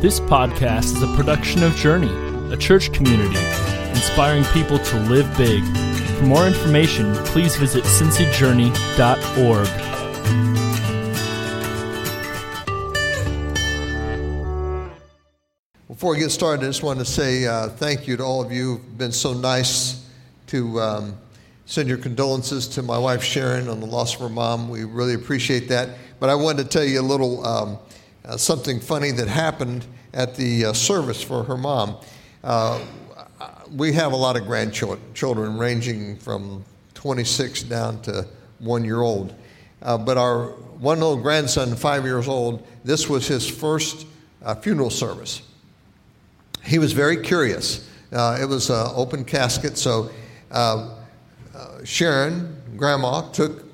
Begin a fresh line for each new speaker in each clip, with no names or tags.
This podcast is a production of Journey, a church community inspiring people to live big. For more information, please visit cincyjourney.org.
Before we get started, I just want to say uh, thank you to all of you who've been so nice to um, send your condolences to my wife Sharon on the loss of her mom. We really appreciate that. But I wanted to tell you a little um, uh, something funny that happened at the uh, service for her mom. Uh, we have a lot of grandchildren, ranging from 26 down to one year old. Uh, but our one little grandson, five years old, this was his first uh, funeral service. He was very curious. Uh, it was an open casket, so Sharon, grandma, took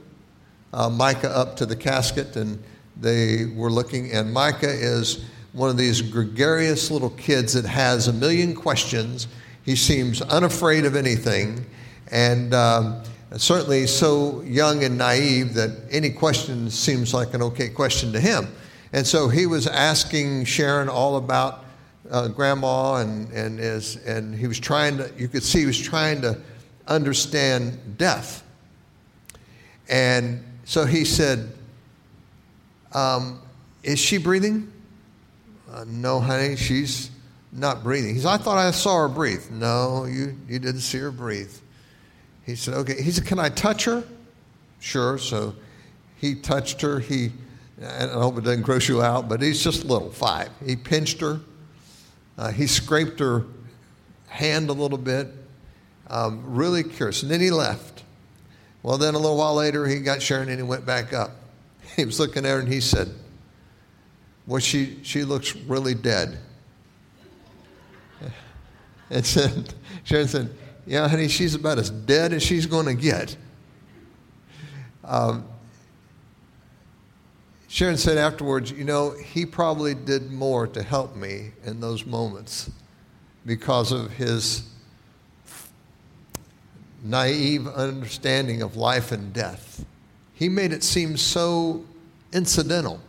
Micah up to the casket and they were looking, and Micah is one of these gregarious little kids that has a million questions. He seems unafraid of anything, and um, certainly so young and naive that any question seems like an okay question to him. And so he was asking Sharon all about uh, grandma, and, and, is, and he was trying to, you could see he was trying to understand death. And so he said, um, Is she breathing? Uh, no, honey, she's not breathing. He said, I thought I saw her breathe. No, you, you didn't see her breathe. He said, Okay. He said, Can I touch her? Sure. So he touched her. He, I hope it doesn't gross you out, but he's just little, five. He pinched her. Uh, he scraped her hand a little bit. Um, really curious. And then he left. Well, then a little while later, he got Sharon and he went back up. He was looking at her and he said, Well, she, she looks really dead. And said, Sharon said, Yeah, honey, she's about as dead as she's going to get. Um, Sharon said afterwards, You know, he probably did more to help me in those moments because of his naive understanding of life and death he made it seem so incidental.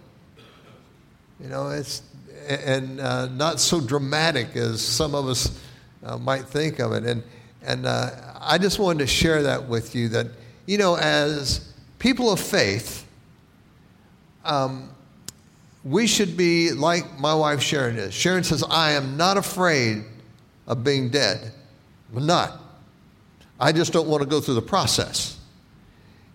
You know, it's and uh, not so dramatic as some of us uh, might think of it. And and uh, I just wanted to share that with you that you know, as people of faith, um, we should be like my wife Sharon is. Sharon says, "I am not afraid of being dead. I'm not. I just don't want to go through the process."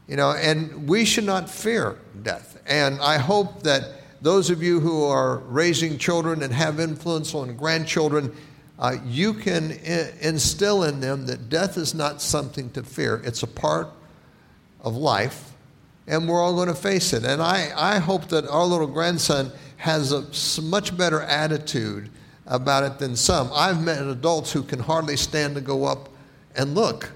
You know, and we should not fear death. And I hope that those of you who are raising children and have influence on grandchildren, uh, you can I- instill in them that death is not something to fear. It's a part of life, and we're all going to face it. And I, I hope that our little grandson has a much better attitude about it than some. I've met adults who can hardly stand to go up and look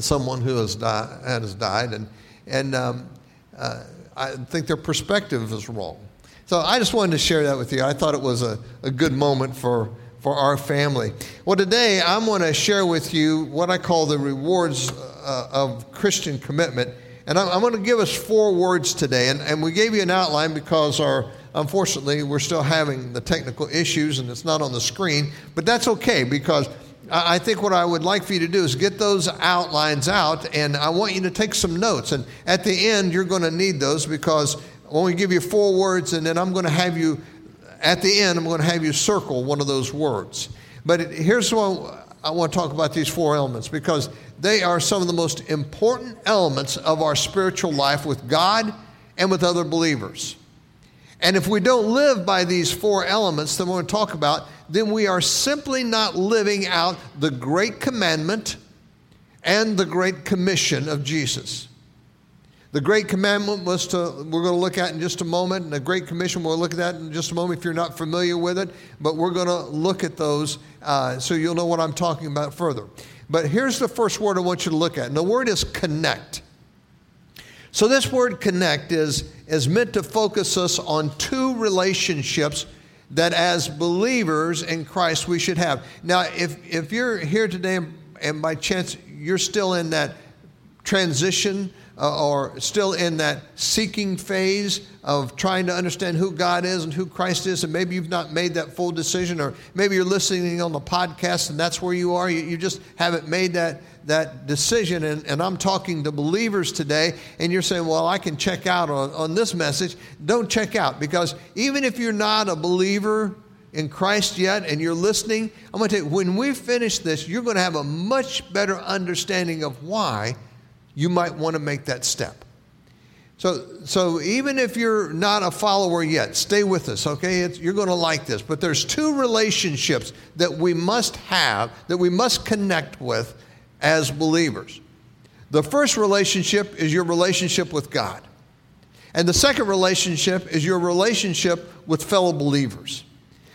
someone who has, die, has died, and, and um, uh, I think their perspective is wrong. So I just wanted to share that with you. I thought it was a, a good moment for, for our family. Well, today I'm going to share with you what I call the rewards uh, of Christian commitment. And I'm, I'm, going to give us four words today. And, and we gave you an outline because our, unfortunately, we're still having the technical issues and it's not on the screen. But that's okay because I think what I would like for you to do is get those outlines out, and I want you to take some notes. And at the end, you're going to need those because when we give you four words, and then I'm going to have you, at the end, I'm going to have you circle one of those words. But here's what I want to talk about these four elements because they are some of the most important elements of our spiritual life with God and with other believers. And if we don't live by these four elements that we're going to talk about, then we are simply not living out the great commandment and the great commission of Jesus. The great commandment was to, we're going to look at in just a moment, and the great commission, we'll look at that in just a moment if you're not familiar with it, but we're going to look at those uh, so you'll know what I'm talking about further. But here's the first word I want you to look at, and the word is connect. So, this word connect is, is meant to focus us on two relationships that as believers in Christ we should have. Now, if, if you're here today and by chance you're still in that transition uh, or still in that seeking phase of trying to understand who God is and who Christ is, and maybe you've not made that full decision, or maybe you're listening on the podcast and that's where you are, you, you just haven't made that, that decision. And, and I'm talking to believers today, and you're saying, Well, I can check out on, on this message. Don't check out because even if you're not a believer, in Christ yet and you're listening, I'm going to tell you, when we finish this, you're going to have a much better understanding of why you might want to make that step. So, so even if you're not a follower yet, stay with us, okay? It's, you're going to like this. But there's two relationships that we must have, that we must connect with as believers. The first relationship is your relationship with God. And the second relationship is your relationship with fellow believers.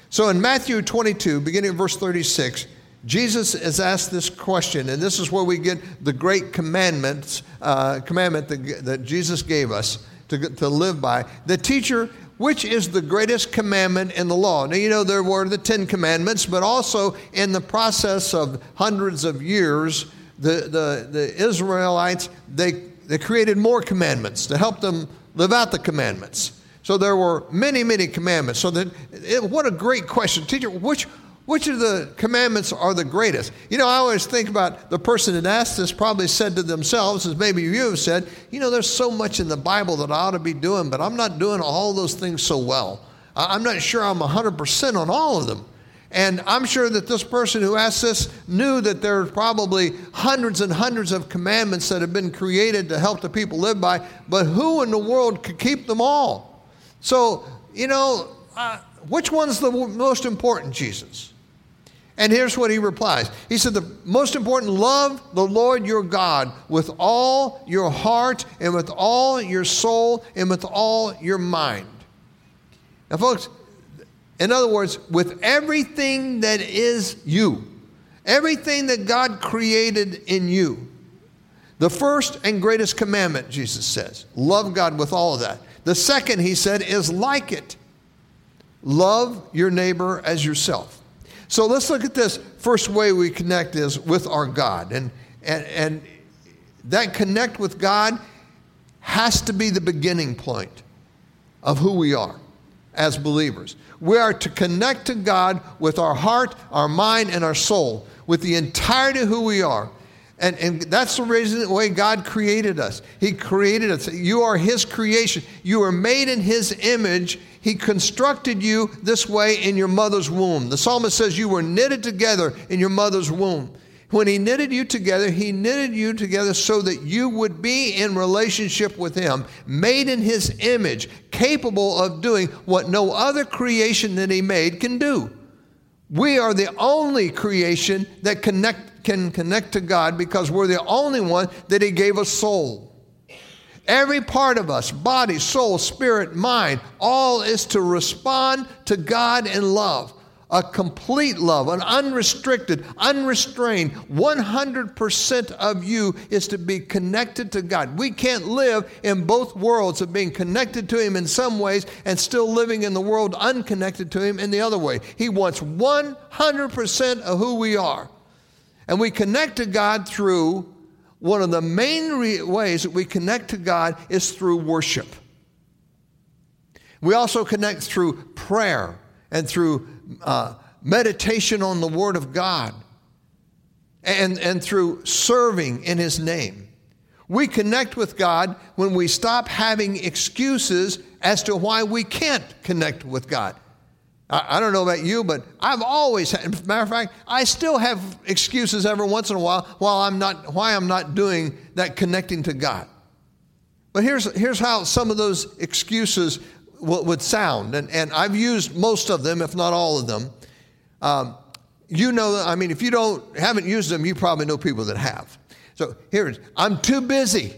So in Matthew 22, beginning of verse 36, Jesus is asked this question, and this is where we get the great commandments, uh, commandment that, that Jesus gave us to, to live by. The teacher, which is the greatest commandment in the law? Now, you know, there were the Ten Commandments, but also in the process of hundreds of years, the, the, the Israelites, they, they created more commandments to help them live out the commandments. So there were many, many commandments. So that, it, what a great question. Teacher, which, which of the commandments are the greatest? You know, I always think about the person that asked this probably said to themselves, as maybe you have said, you know, there's so much in the Bible that I ought to be doing, but I'm not doing all those things so well. I'm not sure I'm 100% on all of them. And I'm sure that this person who asked this knew that there are probably hundreds and hundreds of commandments that have been created to help the people live by, but who in the world could keep them all? So, you know, uh, which one's the most important, Jesus? And here's what he replies He said, The most important, love the Lord your God with all your heart and with all your soul and with all your mind. Now, folks, in other words, with everything that is you, everything that God created in you, the first and greatest commandment, Jesus says, love God with all of that. The second, he said, is like it love your neighbor as yourself. So let's look at this. First way we connect is with our God. And, and, and that connect with God has to be the beginning point of who we are as believers. We are to connect to God with our heart, our mind, and our soul, with the entirety of who we are. And, and that's the reason the way God created us. He created us. You are His creation. You are made in His image. He constructed you this way in your mother's womb. The psalmist says you were knitted together in your mother's womb. When He knitted you together, He knitted you together so that you would be in relationship with Him, made in His image, capable of doing what no other creation that He made can do. We are the only creation that connect can connect to God because we're the only one that He gave a soul. Every part of us, body, soul, spirit, mind, all is to respond to God in love. A complete love, an unrestricted, unrestrained, 100% of you is to be connected to God. We can't live in both worlds of being connected to Him in some ways and still living in the world unconnected to Him in the other way. He wants 100% of who we are. And we connect to God through one of the main re- ways that we connect to God is through worship. We also connect through prayer and through uh, meditation on the Word of God and, and through serving in His name. We connect with God when we stop having excuses as to why we can't connect with God. I, I don't know about you, but I've always had, matter of fact, I still have excuses every once in a while while I'm not, why I'm not doing that connecting to God. But here's, here's how some of those excuses w- would sound, and, and I've used most of them, if not all of them. Um, you know, I mean, if you don't haven't used them, you probably know people that have. So here it is. I'm too busy.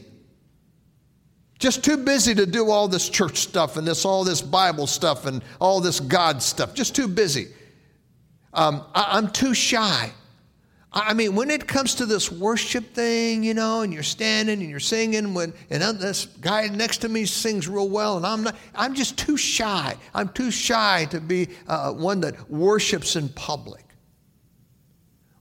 Just too busy to do all this church stuff and this all this Bible stuff and all this God stuff. Just too busy. Um, I, I'm too shy. I mean, when it comes to this worship thing, you know, and you're standing and you're singing, when and this guy next to me sings real well, and I'm not, I'm just too shy. I'm too shy to be uh, one that worships in public.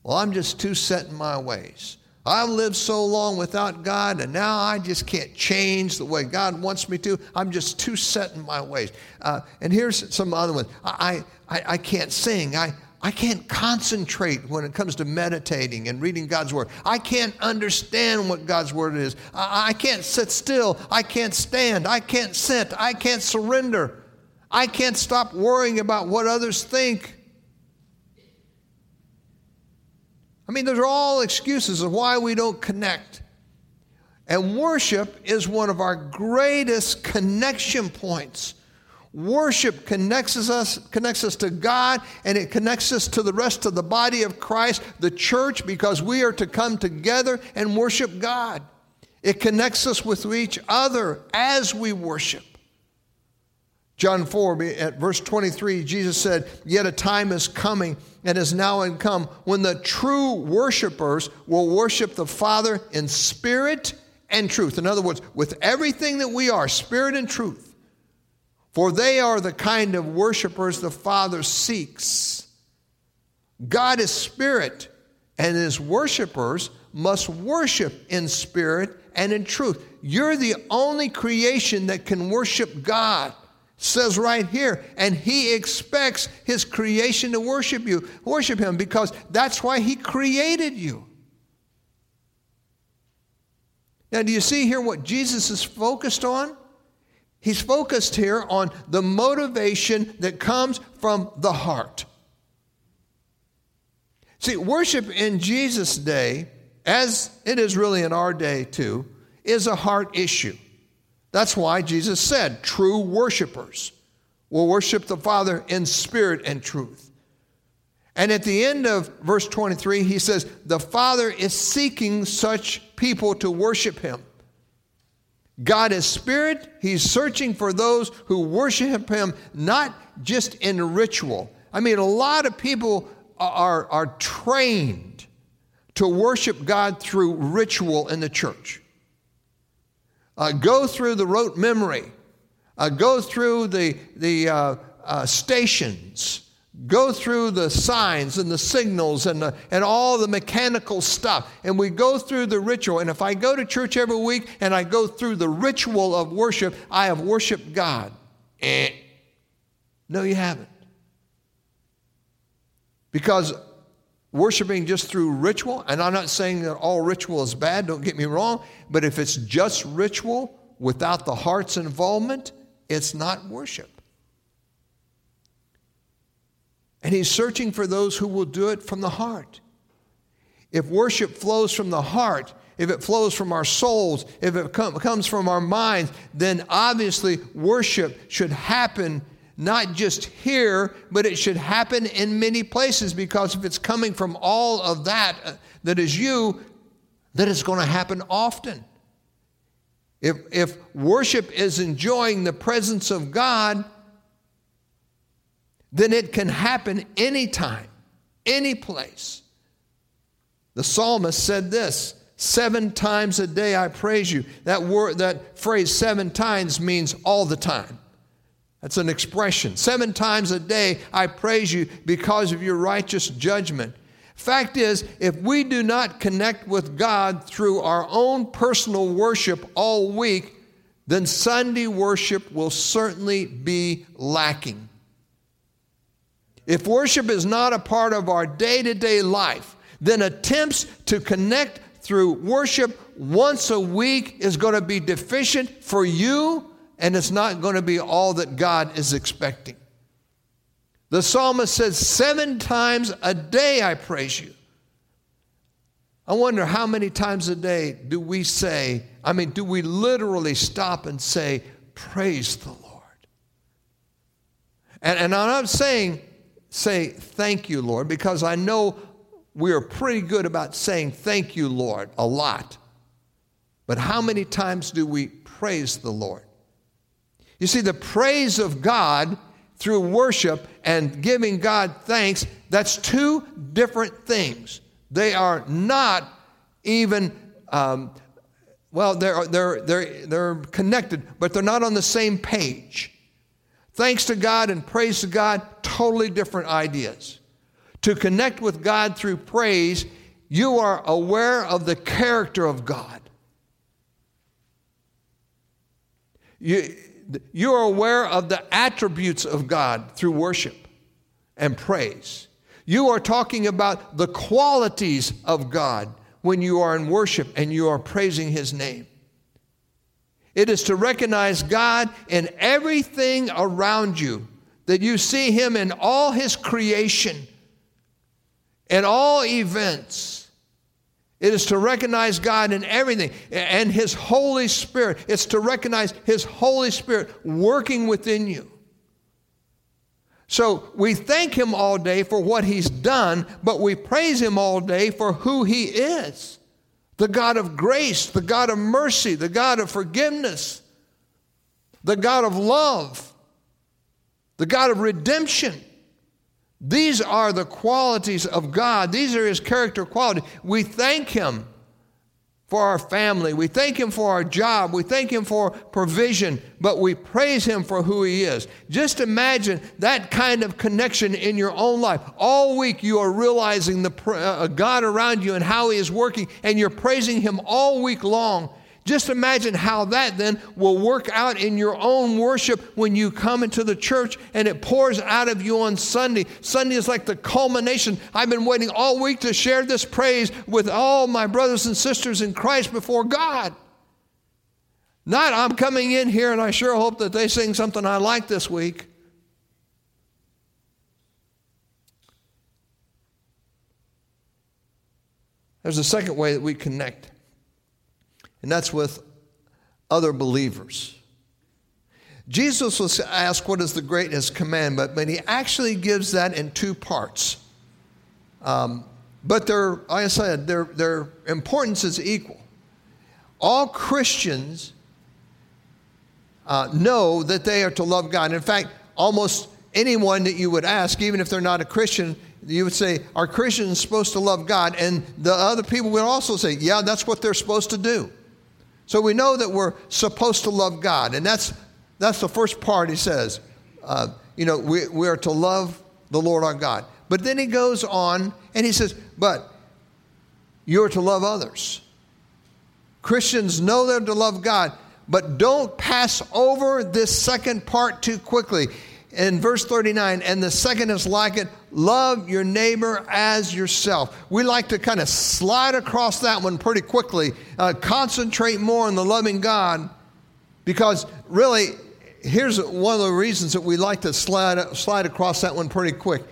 Well, I'm just too set in my ways. I've lived so long without God, and now I just can't change the way God wants me to. I'm just too set in my ways. Uh, and here's some other ones. I, I, I can't sing. I, I can't concentrate when it comes to meditating and reading God's Word. I can't understand what God's Word is. I, I can't sit still. I can't stand. I can't sit. I can't surrender. I can't stop worrying about what others think. I mean, those are all excuses of why we don't connect. And worship is one of our greatest connection points. Worship connects us, connects us to God and it connects us to the rest of the body of Christ, the church, because we are to come together and worship God. It connects us with each other as we worship. John 4, at verse 23, Jesus said, Yet a time is coming and is now and come when the true worshipers will worship the Father in spirit and truth. In other words, with everything that we are, spirit and truth. For they are the kind of worshipers the Father seeks. God is spirit, and his worshipers must worship in spirit and in truth. You're the only creation that can worship God says right here, and he expects his creation to worship you, worship him, because that's why he created you. Now, do you see here what Jesus is focused on? He's focused here on the motivation that comes from the heart. See, worship in Jesus' day, as it is really in our day too, is a heart issue. That's why Jesus said, true worshipers will worship the Father in spirit and truth. And at the end of verse 23, he says, The Father is seeking such people to worship him. God is spirit. He's searching for those who worship him, not just in ritual. I mean, a lot of people are, are trained to worship God through ritual in the church uh, go through the rote memory, uh, go through the, the uh, uh, stations, go through the signs and the signals and, the, and all the mechanical stuff. And we go through the ritual. And if I go to church every week and I go through the ritual of worship, I have worshiped God. Eh. No, you haven't. Because worshiping just through ritual, and I'm not saying that all ritual is bad, don't get me wrong, but if it's just ritual without the heart's involvement, it's not worship. And he's searching for those who will do it from the heart. If worship flows from the heart, if it flows from our souls, if it com- comes from our minds, then obviously worship should happen not just here, but it should happen in many places because if it's coming from all of that uh, that is you, that it's going to happen often. If, if worship is enjoying the presence of God, then it can happen anytime, any place. The psalmist said this seven times a day I praise you. That word, that phrase seven times means all the time. That's an expression. Seven times a day I praise you because of your righteous judgment. Fact is, if we do not connect with God through our own personal worship all week, then Sunday worship will certainly be lacking. If worship is not a part of our day to day life, then attempts to connect through worship once a week is going to be deficient for you and it's not going to be all that God is expecting. The psalmist says, Seven times a day I praise you. I wonder how many times a day do we say, I mean, do we literally stop and say, Praise the Lord? And, and I'm not saying, say, Thank you, Lord, because I know we are pretty good about saying, Thank you, Lord, a lot. But how many times do we praise the Lord? You see, the praise of God through worship and giving God thanks, that's two different things. They are not even, um, well, they're, they're, they're, they're connected, but they're not on the same page. Thanks to God and praise to God, totally different ideas. To connect with God through praise you are aware of the character of God. You, you are aware of the attributes of God through worship and praise. You are talking about the qualities of God when you are in worship and you are praising His name. It is to recognize God in everything around you, that you see Him in all His creation, in all events. It is to recognize God in everything and His Holy Spirit. It's to recognize His Holy Spirit working within you. So we thank Him all day for what He's done, but we praise Him all day for who He is the God of grace, the God of mercy, the God of forgiveness, the God of love, the God of redemption. These are the qualities of God. These are His character qualities. We thank Him for our family. We thank Him for our job. We thank Him for provision, but we praise Him for who He is. Just imagine that kind of connection in your own life. All week you are realizing the uh, God around you and how He is working, and you're praising Him all week long. Just imagine how that then will work out in your own worship when you come into the church and it pours out of you on Sunday. Sunday is like the culmination. I've been waiting all week to share this praise with all my brothers and sisters in Christ before God. Not, I'm coming in here and I sure hope that they sing something I like this week. There's a second way that we connect and that's with other believers. Jesus was asked what is the greatest commandment, but he actually gives that in two parts. Um, but their, like I said, their, their importance is equal. All Christians uh, know that they are to love God. In fact, almost anyone that you would ask, even if they're not a Christian, you would say, Are Christians supposed to love God? And the other people would also say, Yeah, that's what they're supposed to do. So we know that we're supposed to love God. And that's, that's the first part he says. Uh, you know, we, we are to love the Lord our God. But then he goes on and he says, but you're to love others. Christians know they're to love God, but don't pass over this second part too quickly in verse 39, and the second is like it love your neighbor as yourself. We like to kind of slide across that one pretty quickly, uh, concentrate more on the loving God, because really, here's one of the reasons that we like to slide, slide across that one pretty quick.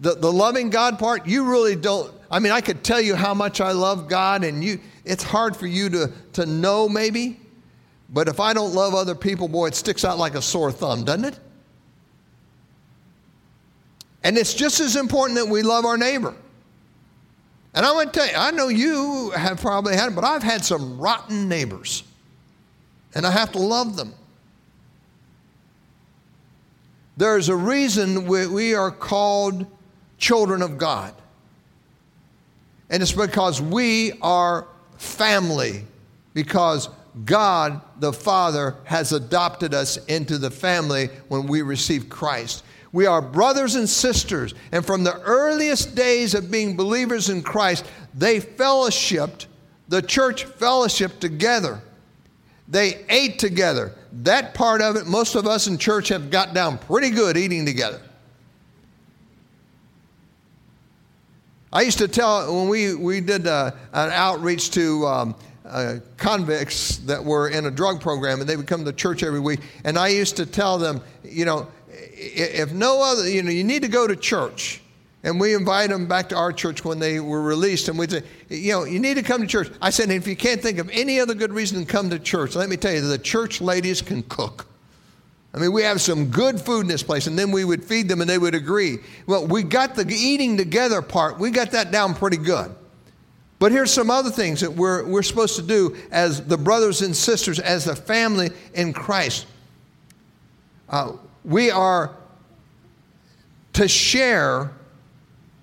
The, the loving God part, you really don't. I mean, I could tell you how much I love God, and you, it's hard for you to, to know maybe. But if I don't love other people, boy, it sticks out like a sore thumb, doesn't it? And it's just as important that we love our neighbor. And I want to tell you, I know you have probably had, but I've had some rotten neighbors. And I have to love them. There's a reason we, we are called children of God. And it's because we are family, because God the Father has adopted us into the family when we receive Christ. We are brothers and sisters. And from the earliest days of being believers in Christ, they fellowshipped, the church fellowshipped together. They ate together. That part of it, most of us in church have got down pretty good eating together. I used to tell when we, we did uh, an outreach to um, uh, convicts that were in a drug program, and they would come to church every week. And I used to tell them, you know, if no other, you know, you need to go to church. And we invite them back to our church when they were released. And we'd say, you know, you need to come to church. I said, if you can't think of any other good reason to come to church, let me tell you, the church ladies can cook. I mean, we have some good food in this place, and then we would feed them and they would agree. Well, we got the eating together part, we got that down pretty good. But here's some other things that we're, we're supposed to do as the brothers and sisters, as a family in Christ. Uh, we are to share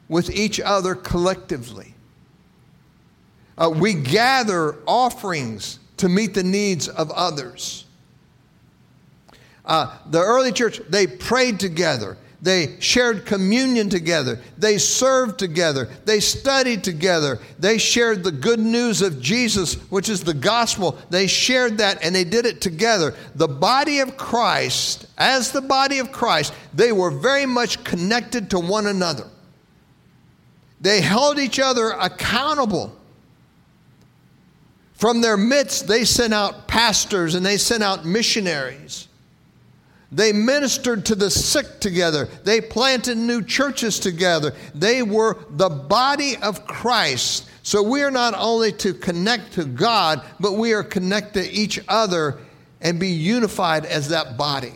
with each other collectively. Uh, we gather offerings to meet the needs of others. Uh, the early church, they prayed together. They shared communion together. They served together. They studied together. They shared the good news of Jesus, which is the gospel. They shared that and they did it together. The body of Christ, as the body of Christ, they were very much connected to one another. They held each other accountable. From their midst, they sent out pastors and they sent out missionaries. They ministered to the sick together. They planted new churches together. They were the body of Christ. So we are not only to connect to God, but we are connected to each other and be unified as that body.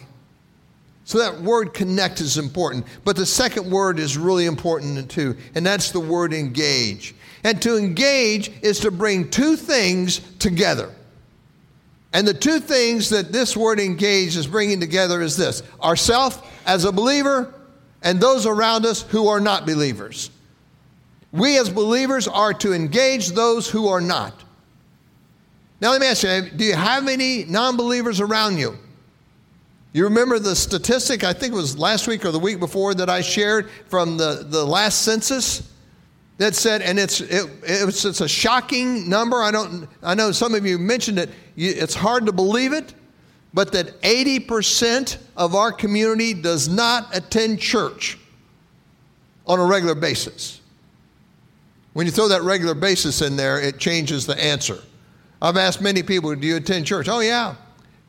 So that word connect is important. But the second word is really important too, and that's the word engage. And to engage is to bring two things together. And the two things that this word engage is bringing together is this ourself as a believer and those around us who are not believers. We as believers are to engage those who are not. Now, let me ask you do you have any non believers around you? You remember the statistic, I think it was last week or the week before, that I shared from the, the last census that said, and it's, it, it's, it's a shocking number. I, don't, I know some of you mentioned it. It's hard to believe it, but that 80% of our community does not attend church on a regular basis. When you throw that regular basis in there, it changes the answer. I've asked many people, do you attend church? Oh, yeah.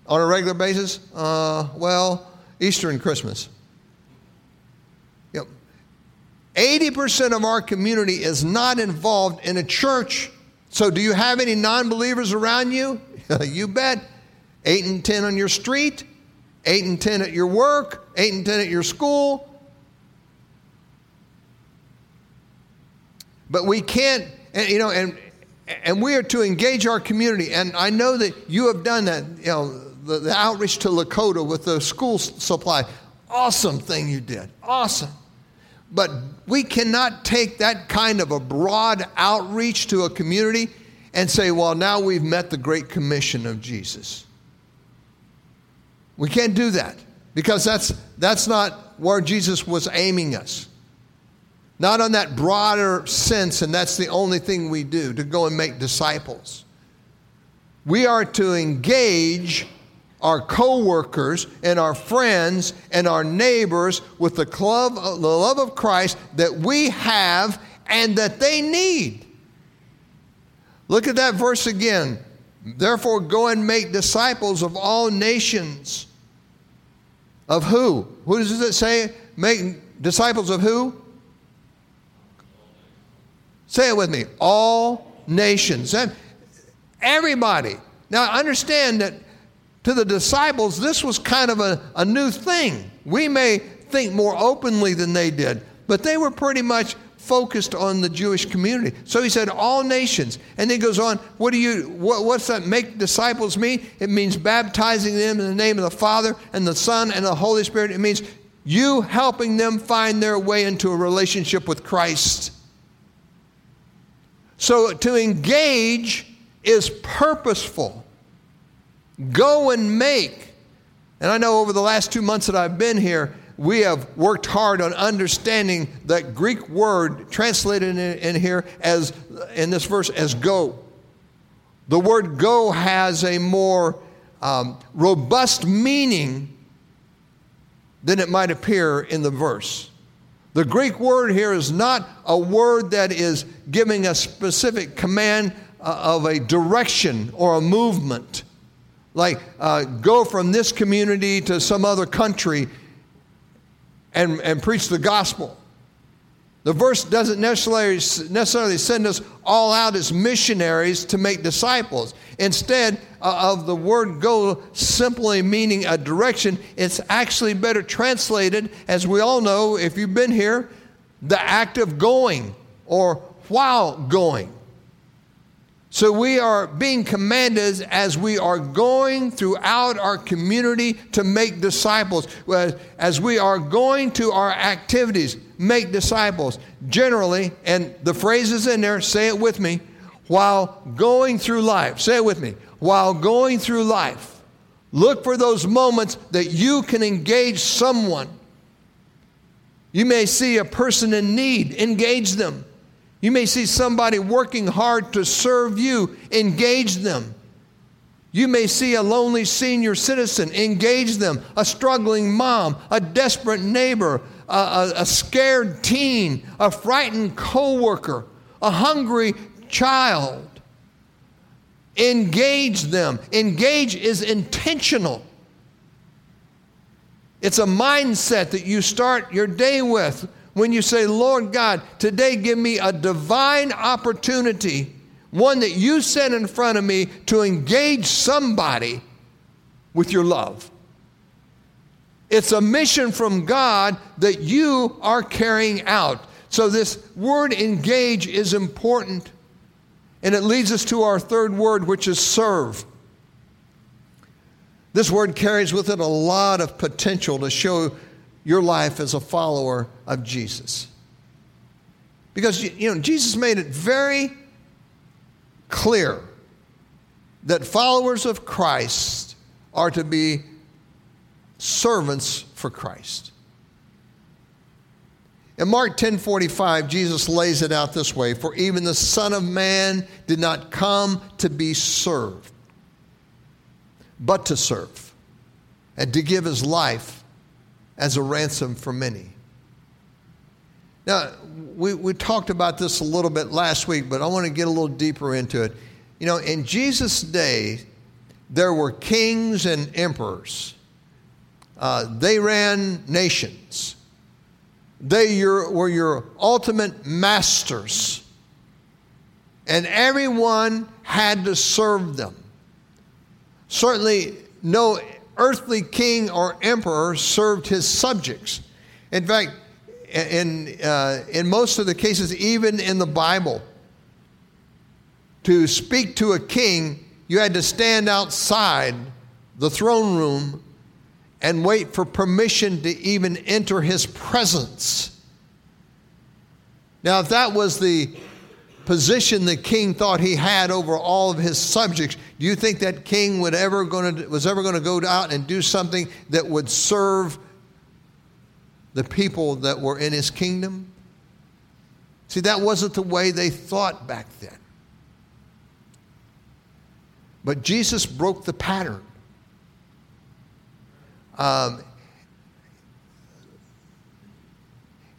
On a regular basis? Uh, well, Easter and Christmas. 80% of our community is not involved in a church. So, do you have any non believers around you? you bet. 8 and 10 on your street, 8 and 10 at your work, 8 and 10 at your school. But we can't, and, you know, and, and we are to engage our community. And I know that you have done that, you know, the, the outreach to Lakota with the school supply. Awesome thing you did. Awesome. But we cannot take that kind of a broad outreach to a community and say, well, now we've met the Great Commission of Jesus. We can't do that because that's, that's not where Jesus was aiming us. Not on that broader sense, and that's the only thing we do to go and make disciples. We are to engage our coworkers and our friends and our neighbors with the love, the love of Christ that we have and that they need. Look at that verse again. Therefore, go and make disciples of all nations. Of who? Who does it say? Make disciples of who? Say it with me. All nations. Everybody. Now, understand that to the disciples, this was kind of a, a new thing. We may think more openly than they did, but they were pretty much focused on the Jewish community. So he said, all nations. And then goes on, what do you, what, what's that make disciples mean? It means baptizing them in the name of the Father and the Son and the Holy Spirit. It means you helping them find their way into a relationship with Christ. So to engage is purposeful. Go and make. And I know over the last two months that I've been here, we have worked hard on understanding that Greek word translated in, here as in this verse as go. The word go has a more um, robust meaning than it might appear in the verse. The Greek word here is not a word that is giving a specific command uh, of a direction or a movement like uh, go from this community to some other country and, and preach the gospel. The verse doesn't necessarily, necessarily send us all out as missionaries to make disciples. Instead uh, of the word go simply meaning a direction, it's actually better translated, as we all know, if you've been here, the act of going or while going. So we are being commanded as we are going throughout our community to make disciples. As we are going to our activities, make disciples. Generally, and the phrase is in there, say it with me, while going through life. Say it with me. While going through life, look for those moments that you can engage someone You may see a person in need, engage them. You may see somebody working hard to serve you, engage them. You may see a lonely senior citizen, engage them, a struggling mom, a desperate neighbor, a, a, a scared teen, a frightened coworker, a hungry child. Engage them. Engage is intentional. It's a mindset that you start your day with when you say, Lord God, today give me a divine opportunity, one that you set in front of me to engage somebody with your love. It's a mission from God that you are carrying out. So, this word engage is important. And it leads us to our third word, which is serve. This word carries with it a lot of potential to show your life as a follower of Jesus. Because, you know, Jesus made it very clear that followers of Christ are to be servants for Christ. In Mark 10:45, Jesus lays it out this way, for even the Son of Man did not come to be served, but to serve, and to give his life as a ransom for many. Now, we, we talked about this a little bit last week, but I want to get a little deeper into it. You know, in Jesus' day, there were kings and emperors. Uh, they ran nations. They your, were your ultimate masters. And everyone had to serve them. Certainly, no earthly king or emperor served his subjects. In fact, in, uh, in most of the cases, even in the Bible, to speak to a king, you had to stand outside the throne room and wait for permission to even enter his presence. Now, if that was the position the king thought he had over all of his subjects, do you think that king would ever to, was ever going to go out and do something that would serve the people that were in his kingdom? See, that wasn't the way they thought back then. But Jesus broke the pattern. Um,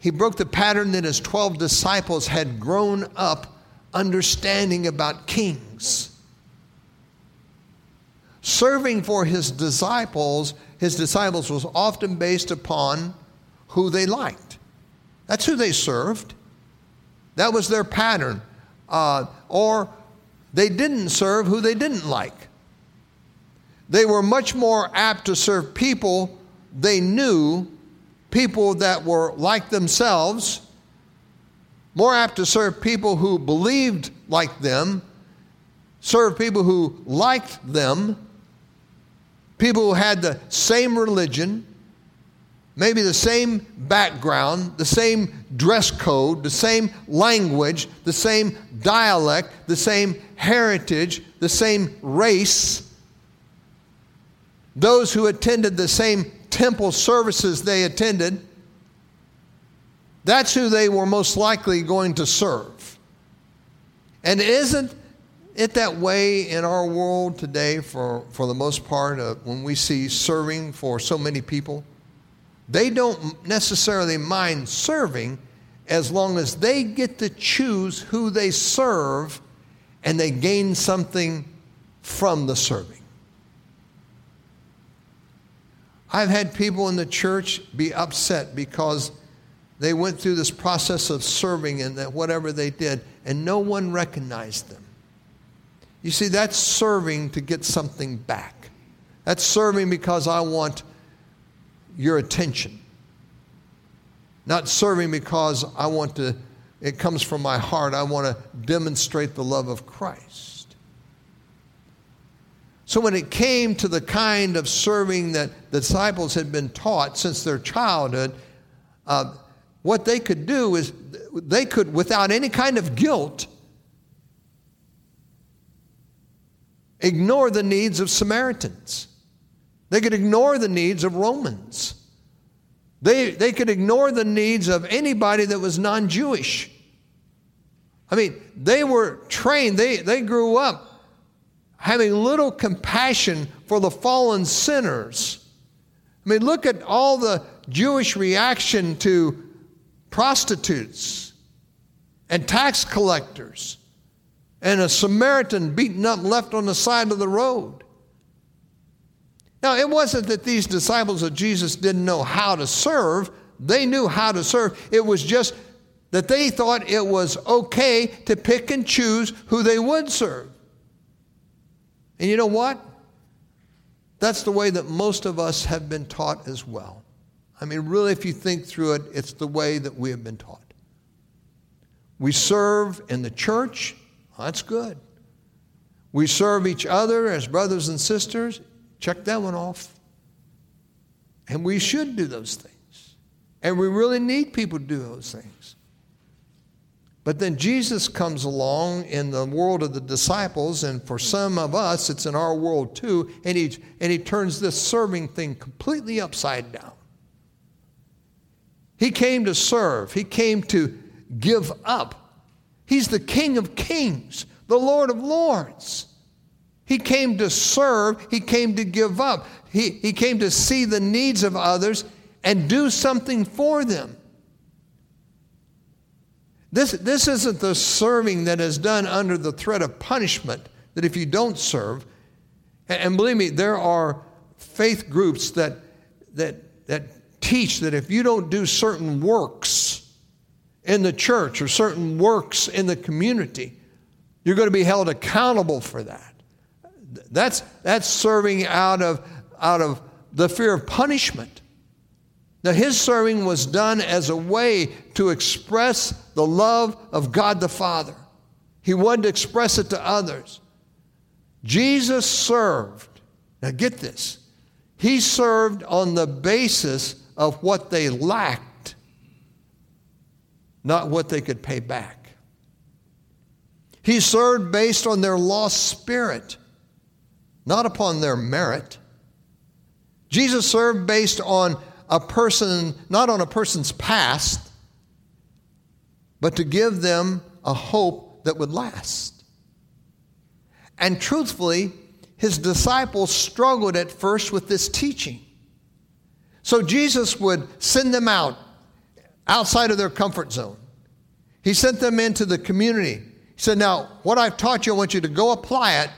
he broke the pattern that his 12 disciples had grown up understanding about kings. Serving for his disciples, his disciples was often based upon who they liked. That's who they served. That was their pattern. Uh, or they didn't serve who they didn't like. They were much more apt to serve people they knew, people that were like themselves, more apt to serve people who believed like them, serve people who liked them, people who had the same religion, maybe the same background, the same dress code, the same language, the same dialect, the same heritage, the same race. Those who attended the same temple services they attended, that's who they were most likely going to serve. And isn't it that way in our world today for, for the most part uh, when we see serving for so many people? They don't necessarily mind serving as long as they get to choose who they serve and they gain something from the serving. I've had people in the church be upset because they went through this process of serving and that whatever they did, and no one recognized them. You see, that's serving to get something back. That's serving because I want your attention. Not serving because I want to, it comes from my heart. I want to demonstrate the love of Christ. So when it came to the kind of serving that the disciples had been taught since their childhood, uh, what they could do is they could, without any kind of guilt, ignore the needs of Samaritans. They could ignore the needs of Romans. They, they could ignore the needs of anybody that was non Jewish. I mean, they were trained, they, they grew up having little compassion for the fallen sinners. I mean, look at all the Jewish reaction to prostitutes and tax collectors and a Samaritan beaten up left on the side of the road. Now, it wasn't that these disciples of Jesus didn't know how to serve, they knew how to serve. It was just that they thought it was okay to pick and choose who they would serve. And you know what? That's the way that most of us have been taught as well. I mean, really, if you think through it, it's the way that we have been taught. We serve in the church, that's good. We serve each other as brothers and sisters, check that one off. And we should do those things. And we really need people to do those things. But then Jesus comes along in the world of the disciples, and for some of us, it's in our world too, and he, and he turns this serving thing completely upside down. He came to serve, he came to give up. He's the King of Kings, the Lord of Lords. He came to serve, he came to give up, he, he came to see the needs of others and do something for them. This, this isn't the serving that is done under the threat of punishment, that if you don't serve, and believe me, there are faith groups that, that, that teach that if you don't do certain works in the church or certain works in the community, you're going to be held accountable for that. That's, that's serving out of, out of the fear of punishment. Now, his serving was done as a way to express the love of God the Father. He wanted to express it to others. Jesus served. Now, get this. He served on the basis of what they lacked, not what they could pay back. He served based on their lost spirit, not upon their merit. Jesus served based on a person, not on a person's past, but to give them a hope that would last. And truthfully, his disciples struggled at first with this teaching. So Jesus would send them out outside of their comfort zone. He sent them into the community. He said, Now, what I've taught you, I want you to go apply it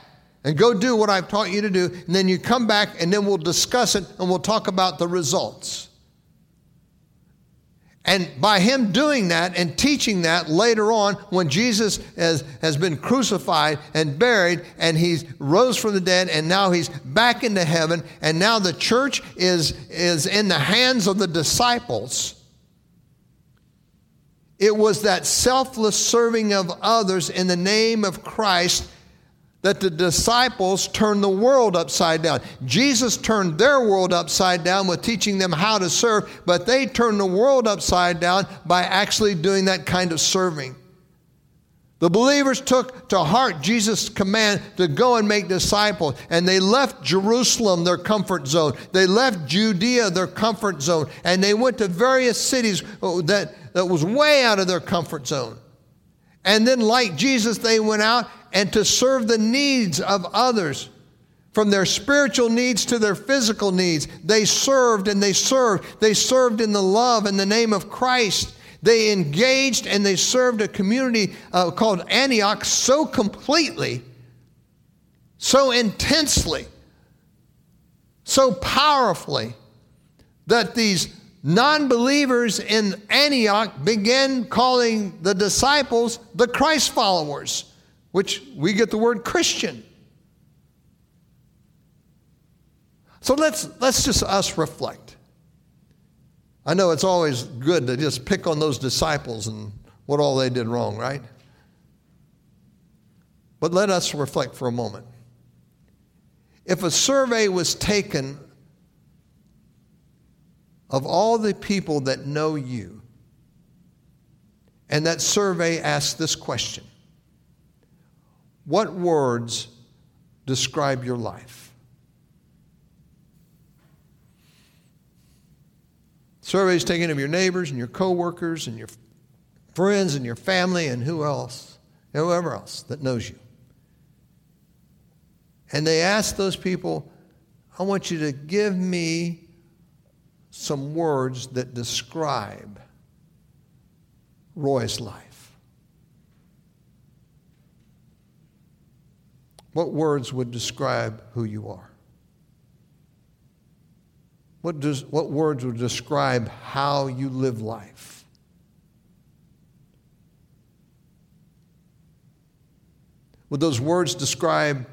and go do what I've taught you to do, and then you come back and then we'll discuss it and we'll talk about the results. And by him doing that and teaching that later on, when Jesus has, has been crucified and buried, and he's rose from the dead, and now he's back into heaven, and now the church is, is in the hands of the disciples. It was that selfless serving of others in the name of Christ that the disciples turned the world upside down. Jesus turned their world upside down with teaching them how to serve, but they turned the world upside down by actually doing that kind of serving. The believers took to heart Jesus' command to go and make disciples, and they left Jerusalem, their comfort zone. They left Judea, their comfort zone, and they went to various cities uh, that, that was way out of their comfort zone. And then, like Jesus, they went out and to serve the needs of others. From their spiritual needs to their physical needs, they served and they served. They served in the love and the name of Christ. They engaged and they served a community uh, called Antioch so completely, so intensely, so powerfully that these non believers in Antioch began calling the disciples the Christ followers which we get the word Christian. So let's, let's just us reflect. I know it's always good to just pick on those disciples and what all they did wrong, right? But let us reflect for a moment. If a survey was taken of all the people that know you, and that survey asked this question what words describe your life? Surveys taken of your neighbors and your coworkers and your friends and your family and who else, whoever else that knows you. And they asked those people, I want you to give me some words that describe Roy's life. What words would describe who you are? What, does, what words would describe how you live life? Would those words describe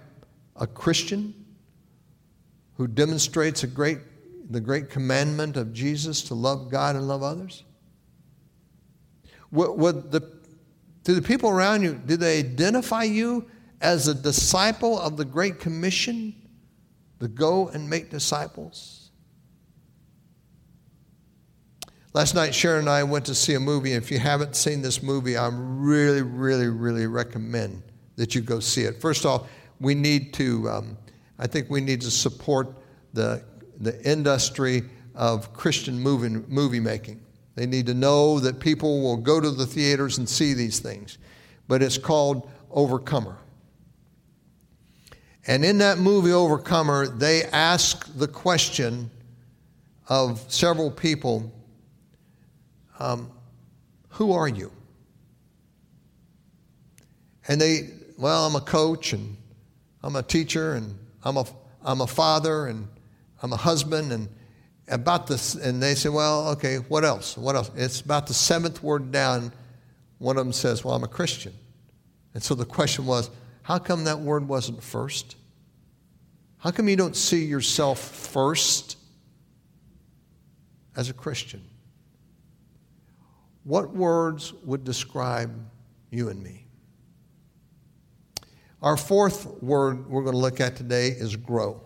a Christian who demonstrates a great, the great commandment of Jesus to love God and love others? Would, would the, do the people around you, do they identify you as a disciple of the Great Commission to go and make disciples? Last night, Sharon and I went to see a movie. If you haven't seen this movie, I really, really, really recommend that you go see it. First off, we need to, um, I think we need to support the, the industry of Christian movie, movie making. They need to know that people will go to the theaters and see these things. But it's called Overcomer. And in that movie, Overcomer, they ask the question of several people um, Who are you? And they, well, I'm a coach and I'm a teacher and I'm a, I'm a father and I'm a husband and about this and they say well okay what else? What else? It's about the seventh word down one of them says well i'm a christian. And so the question was how come that word wasn't first how come you don't see yourself first as a christian what words would describe you and me our fourth word we're going to look at today is grow.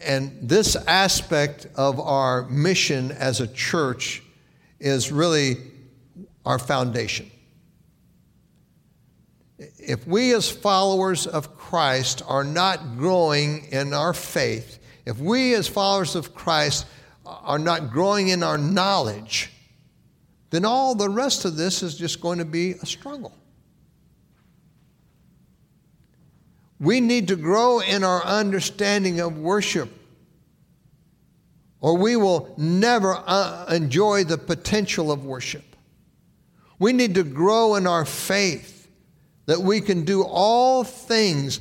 And this aspect of our mission as a church is really our foundation. If we, as followers of Christ, are not growing in our faith, if we, as followers of Christ, are not growing in our knowledge, then all the rest of this is just going to be a struggle. We need to grow in our understanding of worship, or we will never uh, enjoy the potential of worship. We need to grow in our faith that we can do all things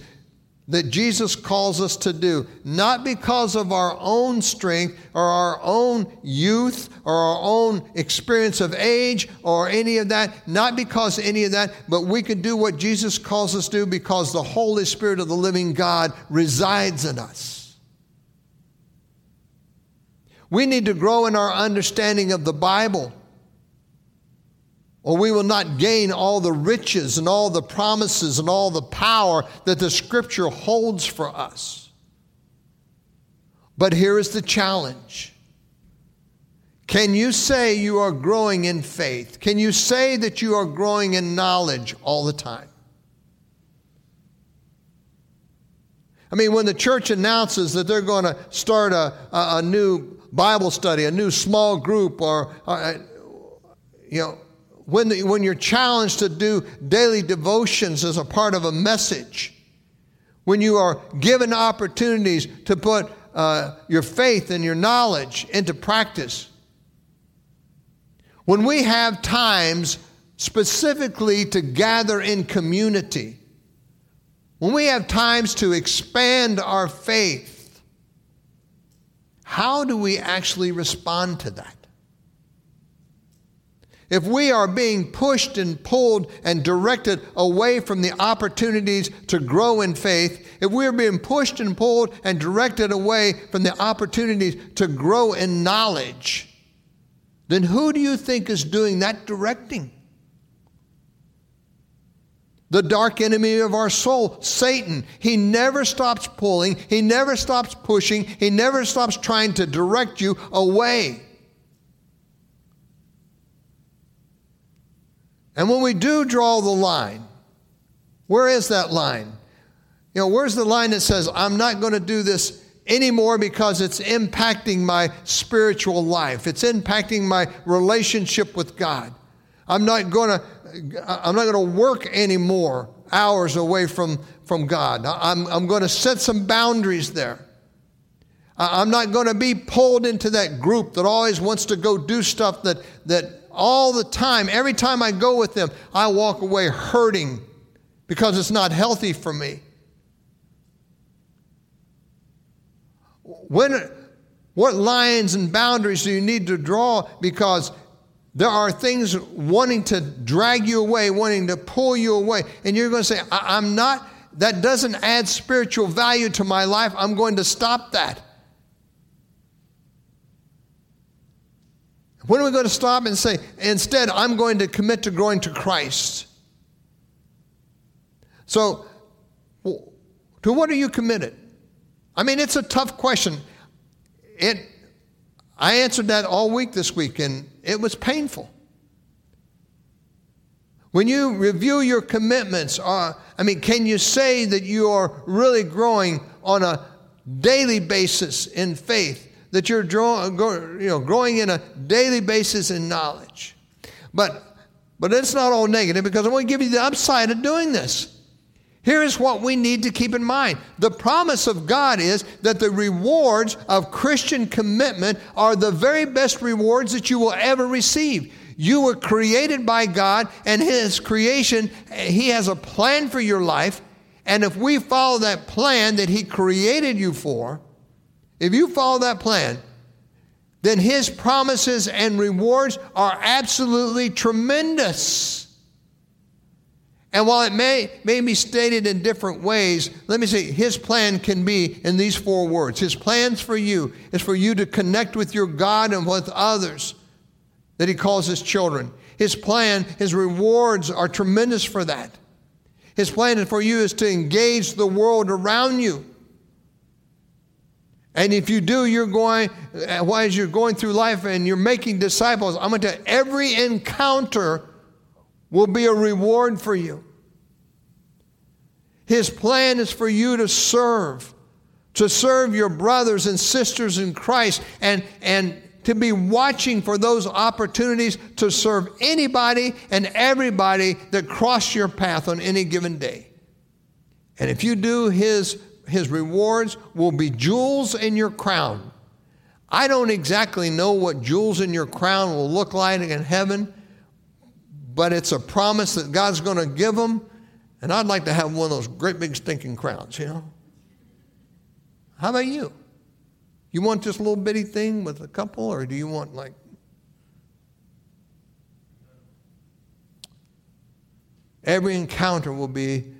that Jesus calls us to do, not because of our own strength or our own youth or our own experience of age or any of that, not because any of that, but we can do what Jesus calls us to do because the Holy Spirit of the living God resides in us. We need to grow in our understanding of the Bible or we will not gain all the riches and all the promises and all the power that the Scripture holds for us. But here is the challenge. Can you say you are growing in faith? Can you say that you are growing in knowledge all the time? I mean, when the church announces that they're going to start a, a, a new Bible study, a new small group, or, uh, you know, when, the, when you're challenged to do daily devotions as a part of a message, when you are given opportunities to put uh, your faith and your knowledge into practice, when we have times specifically to gather in community, when we have times to expand our faith, how do we actually respond to that? If we are being pushed and pulled and directed away from the opportunities to grow in faith, if we're being pushed and pulled and directed away from the opportunities to grow in knowledge, then who do you think is doing that directing? The dark enemy of our soul, Satan. He never stops pulling, he never stops pushing, he never stops trying to direct you away. And when we do draw the line, where is that line? You know, where's the line that says, I'm not going to do this anymore because it's impacting my spiritual life. It's impacting my relationship with God. I'm not going to I'm not going to work anymore hours away from, from God. I'm, I'm going to set some boundaries there. I'm not going to be pulled into that group that always wants to go do stuff that, that all the time, every time I go with them, I walk away hurting because it's not healthy for me. When, what lines and boundaries do you need to draw? Because there are things wanting to drag you away, wanting to pull you away. And you're going to say, I- am not, that doesn't add spiritual value to my life. I'm going to stop that. When are we going to stop and say, instead, I'm going to commit to growing to Christ? So, to what are you committed? I mean, it's a tough question. It, I answered that all week this week, and it was painful. When you review your commitments, uh, I mean, can you say that you are really growing on a daily basis in faith? That you're draw, you know, growing in a daily basis in knowledge? But, but it's not all negative because I want to give you the upside of doing this. Here is what we need to keep in mind. The promise of God is that the rewards of Christian commitment are the very best rewards that you will ever receive. You were created by God, and His creation, He has a plan for your life. And if we follow that plan that He created you for, if you follow that plan, then His promises and rewards are absolutely tremendous. And while it may, may be stated in different ways, let me say his plan can be in these four words. His plans for you is for you to connect with your God and with others that he calls his children. His plan, his rewards are tremendous for that. His plan for you is to engage the world around you. And if you do, you're going, uh, why as you're going through life and you're making disciples, I'm going to tell you, every encounter will be a reward for you. His plan is for you to serve, to serve your brothers and sisters in Christ, and, and to be watching for those opportunities to serve anybody and everybody that cross your path on any given day. And if you do, his, his rewards will be jewels in your crown. I don't exactly know what jewels in your crown will look like in heaven but it's a promise that God's going to give them. And I'd like to have one of those great big stinking crowns, you know? How about you? You want this little bitty thing with a couple, or do you want like. Every encounter will be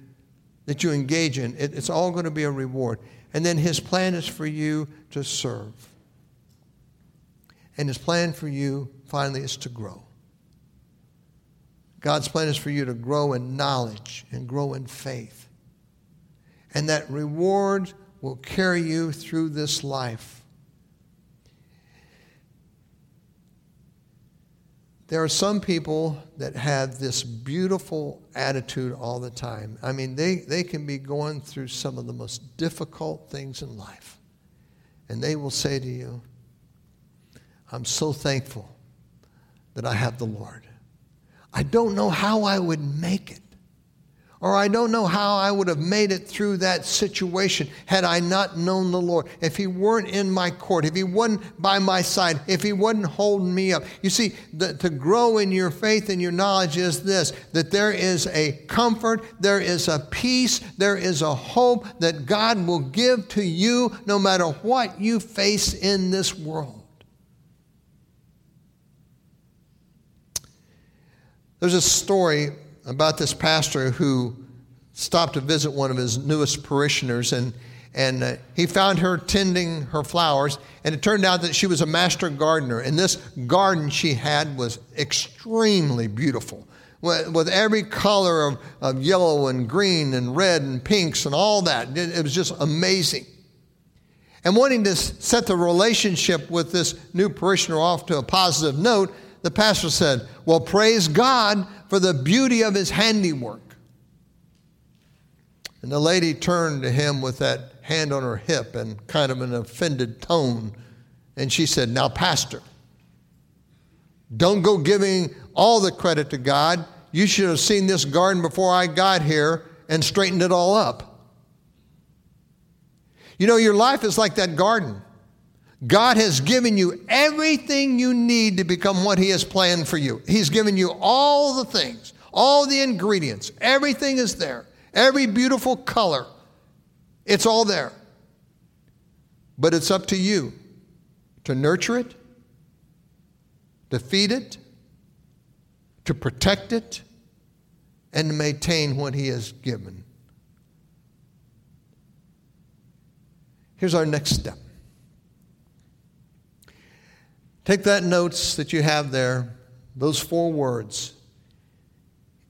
that you engage in, it, it's all going to be a reward. And then his plan is for you to serve. And his plan for you, finally, is to grow. God's plan is for you to grow in knowledge and grow in faith. And that reward will carry you through this life. There are some people that have this beautiful attitude all the time. I mean, they, they can be going through some of the most difficult things in life. And they will say to you, I'm so thankful that I have the Lord. I don't know how I would make it. Or I don't know how I would have made it through that situation had I not known the Lord. If He weren't in my court, if He wasn't by my side, if He wasn't holding me up. You see, the, to grow in your faith and your knowledge is this that there is a comfort, there is a peace, there is a hope that God will give to you no matter what you face in this world. There's a story about this pastor who stopped to visit one of his newest parishioners and and uh, he found her tending her flowers and it turned out that she was a master gardener and this garden she had was extremely beautiful with, with every color of, of yellow and green and red and pinks and all that. It, it was just amazing. And wanting to set the relationship with this new parishioner off to a positive note the pastor said, Well, praise God for the beauty of his handiwork. And the lady turned to him with that hand on her hip and kind of an offended tone. And she said, Now, Pastor, don't go giving all the credit to God. You should have seen this garden before I got here and straightened it all up. You know, your life is like that garden. God has given you everything you need to become what He has planned for you. He's given you all the things, all the ingredients, everything is there, every beautiful color. It's all there. But it's up to you to nurture it, to feed it, to protect it, and to maintain what He has given. Here's our next step. Take that notes that you have there, those four words,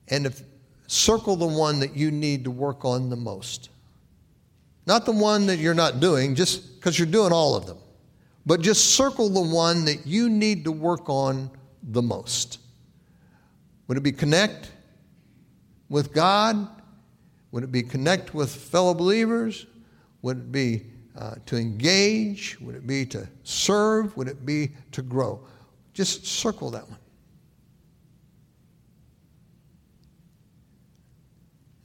and if, circle the one that you need to work on the most. Not the one that you're not doing, just because you're doing all of them, but just circle the one that you need to work on the most. Would it be connect with God? Would it be connect with fellow believers? Would it be uh, to engage? Would it be to serve? Would it be to grow? Just circle that one.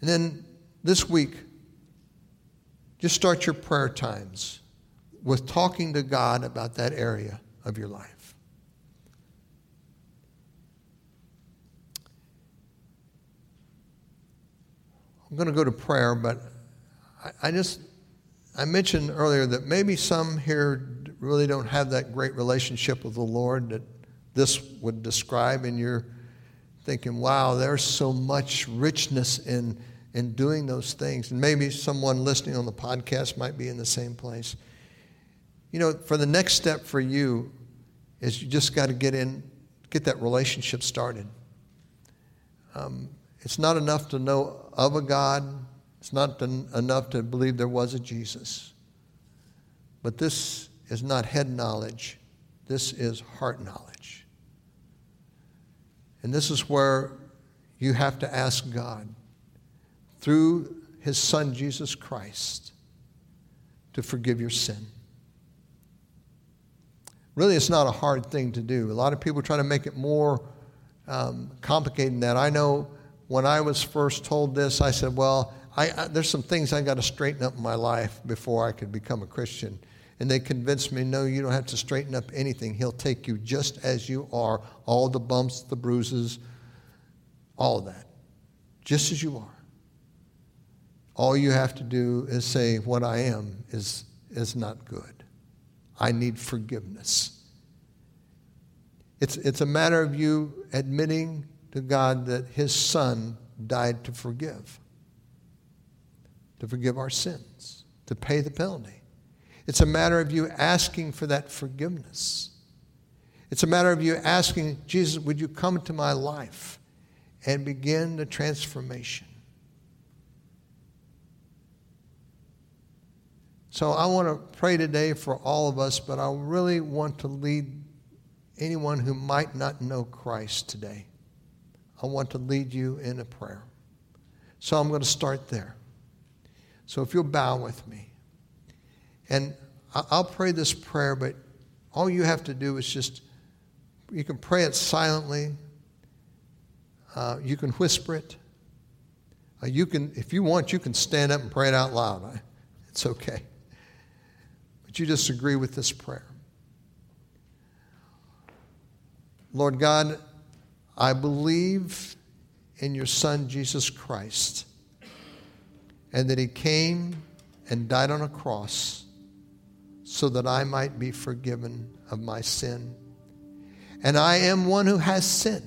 And then this week, just start your prayer times with talking to God about that area of your life. I'm going to go to prayer, but I, I just I mentioned earlier that maybe some here really don't have that great relationship with the Lord that this would describe, and you're thinking, wow, there's so much richness in, in doing those things. And maybe someone listening on the podcast might be in the same place. You know, for the next step for you is you just got to get in, get that relationship started. Um, it's not enough to know of a God, it's not enough to believe there was a Jesus. But this is not head knowledge, this is heart knowledge. And this is where you have to ask God through his son Jesus Christ to forgive your sin. Really, it's not a hard thing to do. A lot of people try to make it more um, complicated than that. I know when I was first told this, I said, Well, I, I, there's some things I got to straighten up in my life before I could become a Christian. And they convinced me, no, you don't have to straighten up anything. He'll take you just as you are, all the bumps, the bruises, all of that, just as you are. All you have to do is say, what I am is, is not good. I need forgiveness. It's, it's a matter of you admitting to God that His Son died to forgive to forgive our sins, to pay the penalty. It's a matter of you asking for that forgiveness. It's a matter of you asking, Jesus, would you come to my life and begin the transformation? So I want to pray today for all of us, but I really want to lead anyone who might not know Christ today. I want to lead you in a prayer. So I'm going to start there. So if you'll bow with me. And I'll pray this prayer, but all you have to do is just, you can pray it silently. Uh, you can whisper it. Uh, you can, if you want, you can stand up and pray it out loud. It's okay. But you just agree with this prayer. Lord God, I believe in your Son, Jesus Christ and that he came and died on a cross so that I might be forgiven of my sin. And I am one who has sin.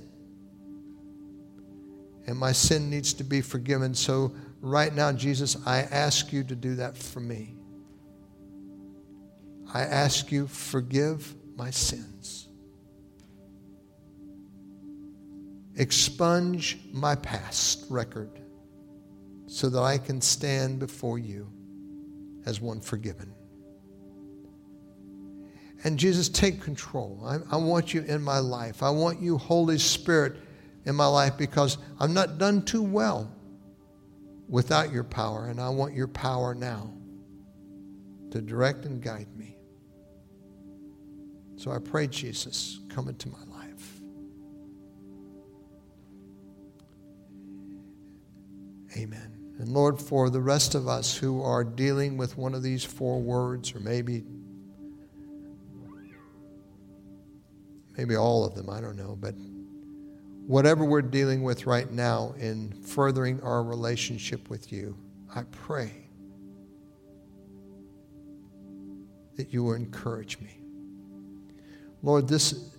And my sin needs to be forgiven. So, right now, Jesus, I ask you to do that for me. I ask you, forgive my sins. Expunge my past record so that I can stand before you as one forgiven. And Jesus, take control. I, I, want you in my life. I want you, Holy Spirit, in my life because I'm not done too well. without your power, and I want your power now to direct and guide me. So I pray, Jesus, come into my life. Amen. And Lord, for the rest of us who are dealing with one of these four words, or maybe maybe all of them, I don't know, but whatever we're dealing with right now in furthering our relationship with you, I pray that you will encourage me. Lord, this,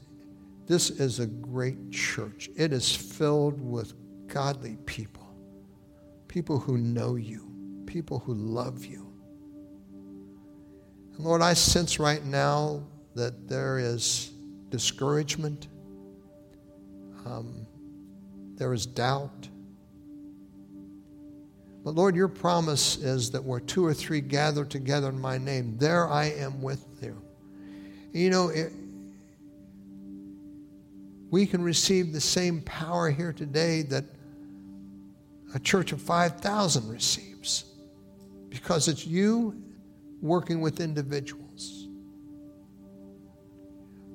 this is a great church. It is filled with godly people, people who know you, people who love you. And Lord, I sense right now that there is discouragement um, there is doubt. But Lord, your promise is that where two or three gather together in my name, there I am with you. You know, it, we can receive the same power here today that a church of 5,000 receives because it's you working with individuals.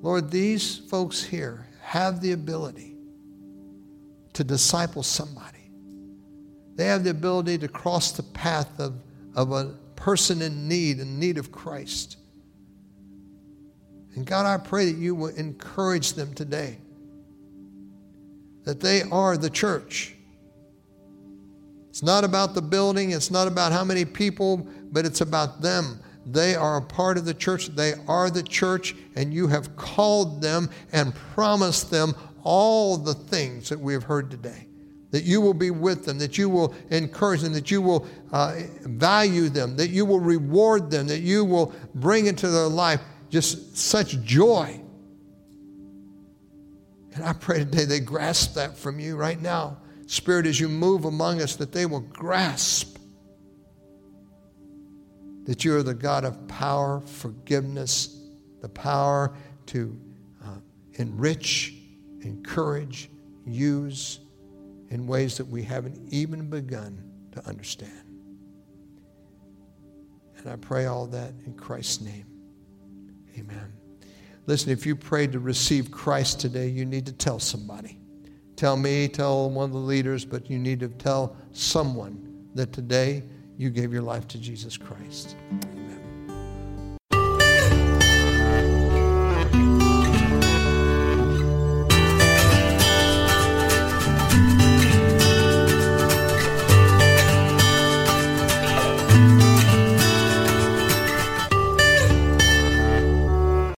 Lord, these folks here have the ability to disciple somebody. They have the ability to cross the path of, of a person in need, in need of Christ. And God, I pray that you will encourage them today that they are the church. It's not about the building, it's not about how many people, but it's about them. They are a part of the church. They are the church, and you have called them and promised them all the things that we have heard today. That you will be with them, that you will encourage them, that you will uh, value them, that you will reward them, that you will bring into their life just such joy. And I pray today they grasp that from you right now. Spirit, as you move among us, that they will grasp that you are the God of power, forgiveness, the power to uh, enrich encourage, use in ways that we haven't even begun to understand. And I pray all that in Christ's name. Amen. Listen, if you prayed to receive Christ today, you need to tell somebody. Tell me, tell one of the leaders, but you need to tell someone that today you gave your life to Jesus Christ.